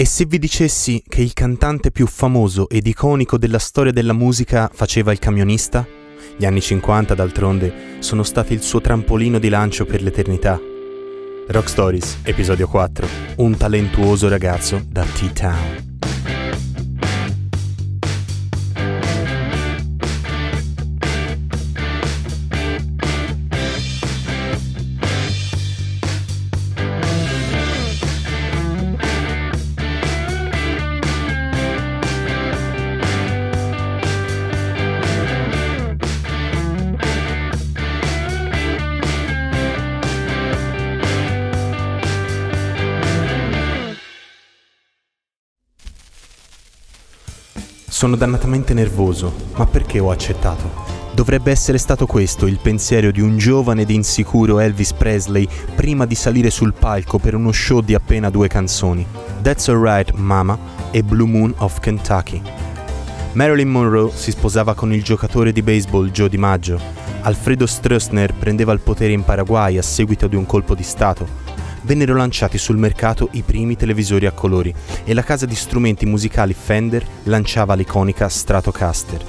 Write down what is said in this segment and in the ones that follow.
E se vi dicessi che il cantante più famoso ed iconico della storia della musica faceva il camionista? Gli anni 50, d'altronde, sono stati il suo trampolino di lancio per l'eternità. Rock Stories, episodio 4. Un talentuoso ragazzo da T-Town. Sono dannatamente nervoso, ma perché ho accettato? Dovrebbe essere stato questo il pensiero di un giovane ed insicuro Elvis Presley prima di salire sul palco per uno show di appena due canzoni, That's Alright Mama e Blue Moon of Kentucky. Marilyn Monroe si sposava con il giocatore di baseball Joe DiMaggio, Alfredo Stroessner prendeva il potere in Paraguay a seguito di un colpo di Stato, vennero lanciati sul mercato i primi televisori a colori e la casa di strumenti musicali Fender lanciava l'iconica Stratocaster.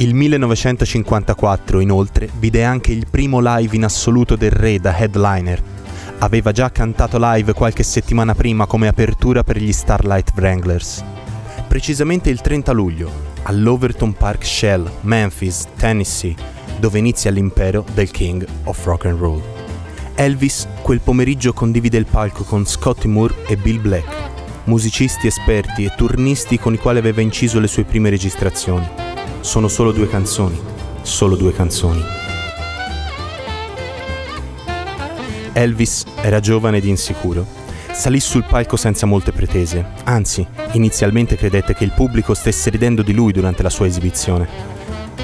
Il 1954 inoltre vide anche il primo live in assoluto del re da headliner. Aveva già cantato live qualche settimana prima come apertura per gli Starlight Wranglers. Precisamente il 30 luglio, all'Overton Park Shell, Memphis, Tennessee, dove inizia l'impero del King of Rock and Roll. Elvis quel pomeriggio condivide il palco con Scotty Moore e Bill Black, musicisti esperti e turnisti con i quali aveva inciso le sue prime registrazioni. Sono solo due canzoni, solo due canzoni. Elvis era giovane ed insicuro. Salì sul palco senza molte pretese, anzi, inizialmente credette che il pubblico stesse ridendo di lui durante la sua esibizione.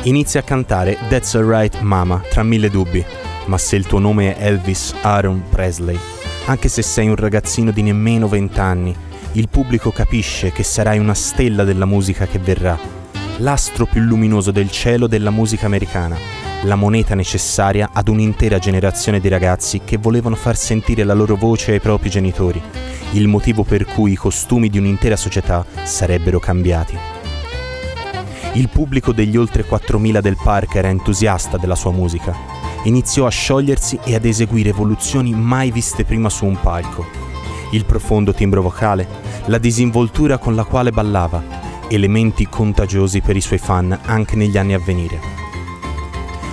Inizia a cantare That's Alright Mama tra mille dubbi, ma se il tuo nome è Elvis Aaron Presley, anche se sei un ragazzino di nemmeno vent'anni, il pubblico capisce che sarai una stella della musica che verrà, l'astro più luminoso del cielo della musica americana, la moneta necessaria ad un'intera generazione di ragazzi che volevano far sentire la loro voce ai propri genitori, il motivo per cui i costumi di un'intera società sarebbero cambiati. Il pubblico degli oltre 4.000 del park era entusiasta della sua musica iniziò a sciogliersi e ad eseguire evoluzioni mai viste prima su un palco. Il profondo timbro vocale, la disinvoltura con la quale ballava, elementi contagiosi per i suoi fan anche negli anni a venire.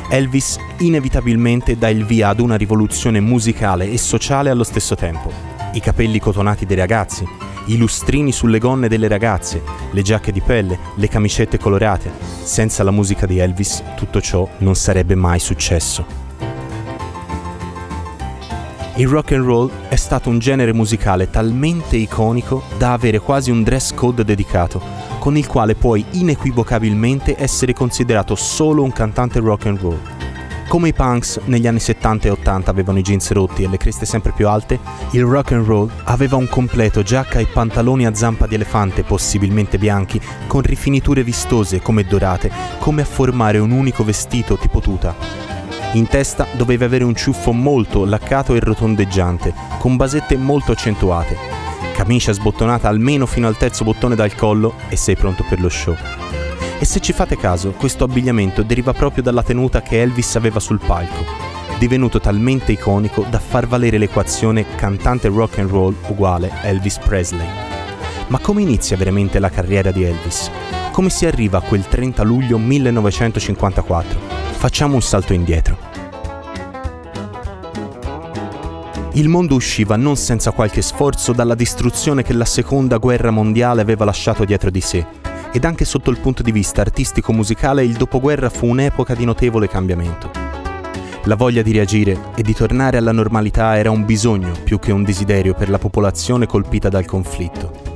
Elvis inevitabilmente dà il via ad una rivoluzione musicale e sociale allo stesso tempo. I capelli cotonati dei ragazzi, i lustrini sulle gonne delle ragazze, le giacche di pelle, le camicette colorate. Senza la musica di Elvis tutto ciò non sarebbe mai successo. Il rock and roll è stato un genere musicale talmente iconico da avere quasi un dress code dedicato, con il quale puoi inequivocabilmente essere considerato solo un cantante rock and roll. Come i punks negli anni 70 e 80 avevano i jeans rotti e le creste sempre più alte, il rock and roll aveva un completo giacca e pantaloni a zampa di elefante, possibilmente bianchi, con rifiniture vistose come dorate, come a formare un unico vestito tipo tuta. In testa doveva avere un ciuffo molto laccato e rotondeggiante, con basette molto accentuate. Camicia sbottonata almeno fino al terzo bottone dal collo e sei pronto per lo show. E se ci fate caso, questo abbigliamento deriva proprio dalla tenuta che Elvis aveva sul palco, divenuto talmente iconico da far valere l'equazione cantante rock and roll uguale Elvis Presley. Ma come inizia veramente la carriera di Elvis? Come si arriva a quel 30 luglio 1954? Facciamo un salto indietro. Il mondo usciva non senza qualche sforzo dalla distruzione che la seconda guerra mondiale aveva lasciato dietro di sé, ed anche sotto il punto di vista artistico-musicale il dopoguerra fu un'epoca di notevole cambiamento. La voglia di reagire e di tornare alla normalità era un bisogno più che un desiderio per la popolazione colpita dal conflitto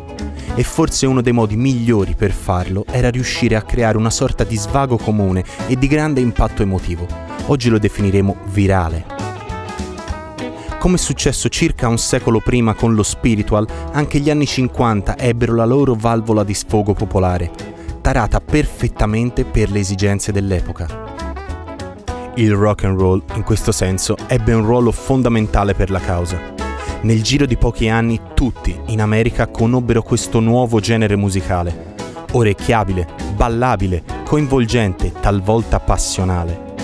e forse uno dei modi migliori per farlo era riuscire a creare una sorta di svago comune e di grande impatto emotivo. Oggi lo definiremo virale. Come è successo circa un secolo prima con lo spiritual, anche gli anni 50 ebbero la loro valvola di sfogo popolare, tarata perfettamente per le esigenze dell'epoca. Il rock and roll, in questo senso, ebbe un ruolo fondamentale per la causa Nel giro di pochi anni tutti in America conobbero questo nuovo genere musicale, orecchiabile, ballabile, coinvolgente, talvolta passionale.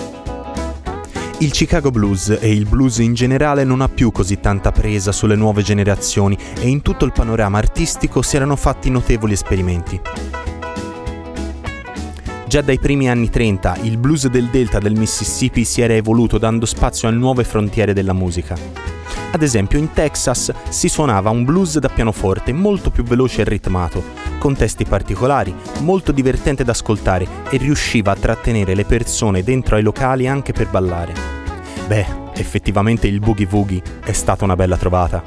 Il Chicago Blues e il blues in generale non ha più così tanta presa sulle nuove generazioni e in tutto il panorama artistico si erano fatti notevoli esperimenti. Già dai primi anni 30 il blues del delta del Mississippi si era evoluto dando spazio a nuove frontiere della musica. Ad esempio in Texas si suonava un blues da pianoforte molto più veloce e ritmato, con testi particolari, molto divertente da ascoltare e riusciva a trattenere le persone dentro ai locali anche per ballare. Beh, effettivamente il boogie woogie è stata una bella trovata.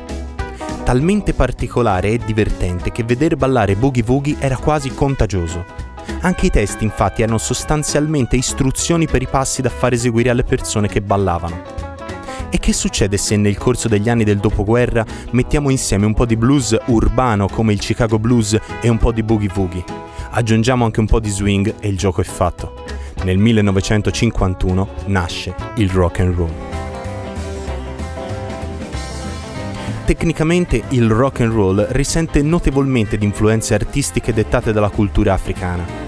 Talmente particolare e divertente che vedere ballare boogie woogie era quasi contagioso. Anche i testi infatti erano sostanzialmente istruzioni per i passi da far eseguire alle persone che ballavano. E che succede se nel corso degli anni del dopoguerra mettiamo insieme un po' di blues urbano come il Chicago Blues e un po' di boogie woogie? Aggiungiamo anche un po' di swing e il gioco è fatto. Nel 1951 nasce il rock and roll. Tecnicamente il rock and roll risente notevolmente di influenze artistiche dettate dalla cultura africana,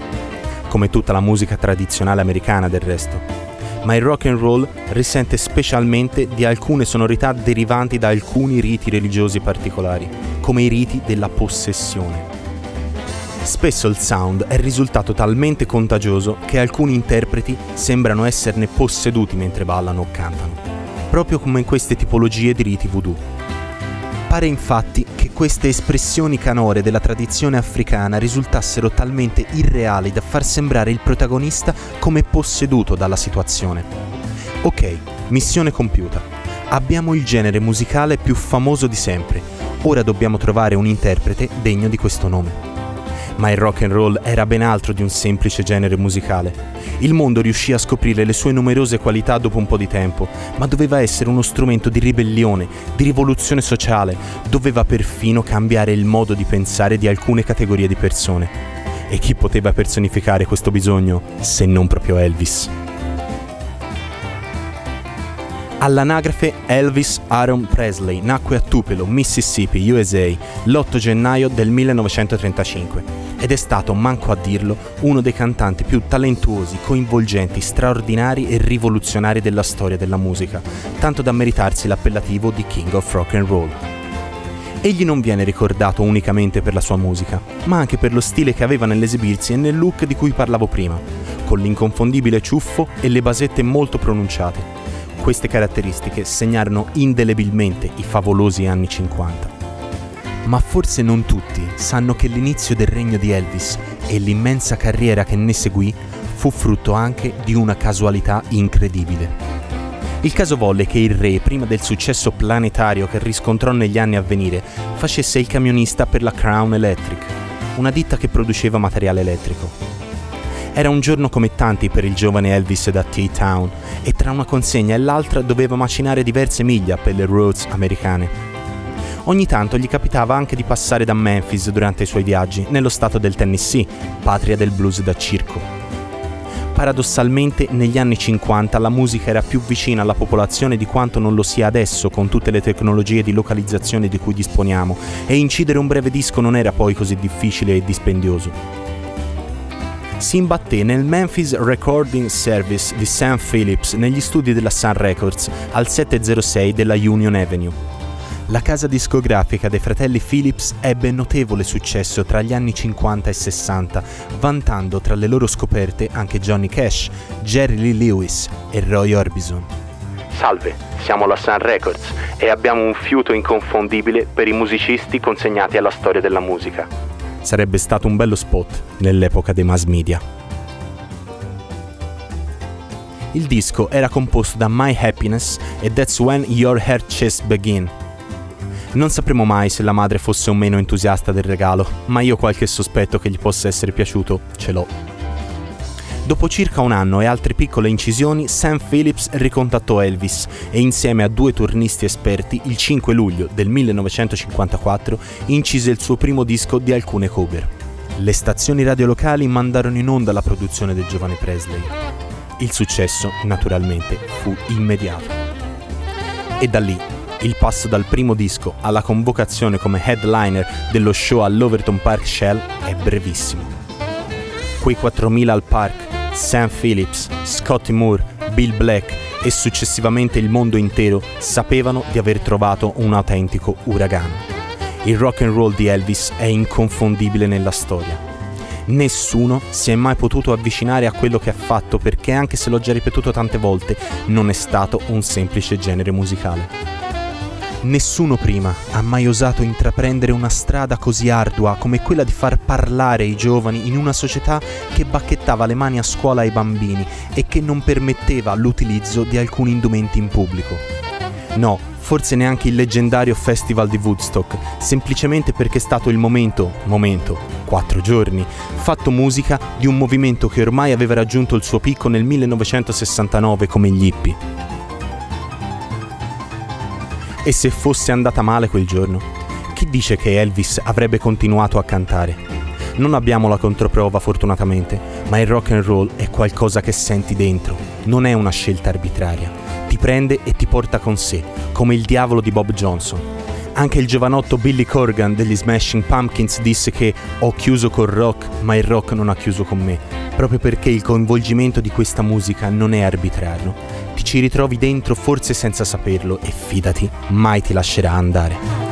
come tutta la musica tradizionale americana del resto ma il rock and roll risente specialmente di alcune sonorità derivanti da alcuni riti religiosi particolari, come i riti della possessione. Spesso il sound è risultato talmente contagioso che alcuni interpreti sembrano esserne posseduti mentre ballano o cantano, proprio come in queste tipologie di riti voodoo. Pare infatti che queste espressioni canore della tradizione africana risultassero talmente irreali da far sembrare il protagonista come posseduto dalla situazione. Ok, missione compiuta. Abbiamo il genere musicale più famoso di sempre. Ora dobbiamo trovare un interprete degno di questo nome ma il rock and roll era ben altro di un semplice genere musicale. Il mondo riuscì a scoprire le sue numerose qualità dopo un po' di tempo, ma doveva essere uno strumento di ribellione, di rivoluzione sociale, doveva perfino cambiare il modo di pensare di alcune categorie di persone. E chi poteva personificare questo bisogno se non proprio Elvis? All'anagrafe Elvis Aaron Presley nacque a Tupelo, Mississippi, USA, l'8 gennaio del 1935 ed è stato, manco a dirlo, uno dei cantanti più talentuosi, coinvolgenti, straordinari e rivoluzionari della storia della musica, tanto da meritarsi l'appellativo di King of Rock and Roll. Egli non viene ricordato unicamente per la sua musica, ma anche per lo stile che aveva nell'esibirsi e nel look di cui parlavo prima, con l'inconfondibile ciuffo e le basette molto pronunciate queste caratteristiche segnarono indelebilmente i favolosi anni 50. Ma forse non tutti sanno che l'inizio del regno di Elvis e l'immensa carriera che ne seguì fu frutto anche di una casualità incredibile. Il caso volle che il re, prima del successo planetario che riscontrò negli anni a venire, facesse il camionista per la Crown Electric, una ditta che produceva materiale elettrico. Era un giorno come tanti per il giovane Elvis da T-Town e tra una consegna e l'altra doveva macinare diverse miglia per le roads americane. Ogni tanto gli capitava anche di passare da Memphis durante i suoi viaggi, nello stato del Tennessee, patria del blues da circo. Paradossalmente, negli anni 50 la musica era più vicina alla popolazione di quanto non lo sia adesso con tutte le tecnologie di localizzazione di cui disponiamo, e incidere un breve disco non era poi così difficile e dispendioso si imbatté nel Memphis Recording Service di Sam Phillips negli studi della Sun Records al 706 della Union Avenue. La casa discografica dei fratelli Phillips ebbe notevole successo tra gli anni 50 e 60, vantando tra le loro scoperte anche Johnny Cash, Jerry Lee Lewis e Roy Orbison. Salve, siamo la Sun Records e abbiamo un fiuto inconfondibile per i musicisti consegnati alla storia della musica sarebbe stato un bello spot nell'epoca dei mass media. Il disco era composto da My Happiness e That's When Your Heart Chest Begin. Non sapremo mai se la madre fosse o meno entusiasta del regalo, ma io qualche sospetto che gli possa essere piaciuto ce l'ho. Dopo circa un anno e altre piccole incisioni, Sam Phillips ricontattò Elvis e insieme a due turnisti esperti, il 5 luglio del 1954, incise il suo primo disco di alcune cover. Le stazioni radio locali mandarono in onda la produzione del giovane Presley. Il successo, naturalmente, fu immediato. E da lì il passo dal primo disco alla convocazione come headliner dello show all'Overton Park Shell è brevissimo. Quei 4.000 al park, Sam Phillips, Scotty Moore, Bill Black e successivamente il mondo intero sapevano di aver trovato un autentico uragano. Il rock and roll di Elvis è inconfondibile nella storia. Nessuno si è mai potuto avvicinare a quello che ha fatto perché anche se l'ho già ripetuto tante volte, non è stato un semplice genere musicale. Nessuno prima ha mai osato intraprendere una strada così ardua come quella di far parlare i giovani in una società che bacchettava le mani a scuola ai bambini e che non permetteva l'utilizzo di alcuni indumenti in pubblico. No, forse neanche il leggendario Festival di Woodstock, semplicemente perché è stato il momento, momento, quattro giorni, fatto musica di un movimento che ormai aveva raggiunto il suo picco nel 1969 come gli hippie. E se fosse andata male quel giorno? Chi dice che Elvis avrebbe continuato a cantare? Non abbiamo la controprova fortunatamente, ma il rock and roll è qualcosa che senti dentro, non è una scelta arbitraria. Ti prende e ti porta con sé, come il diavolo di Bob Johnson. Anche il giovanotto Billy Corgan degli Smashing Pumpkins disse che ho chiuso col rock, ma il rock non ha chiuso con me, proprio perché il coinvolgimento di questa musica non è arbitrario, ti ci ritrovi dentro forse senza saperlo e fidati, mai ti lascerà andare.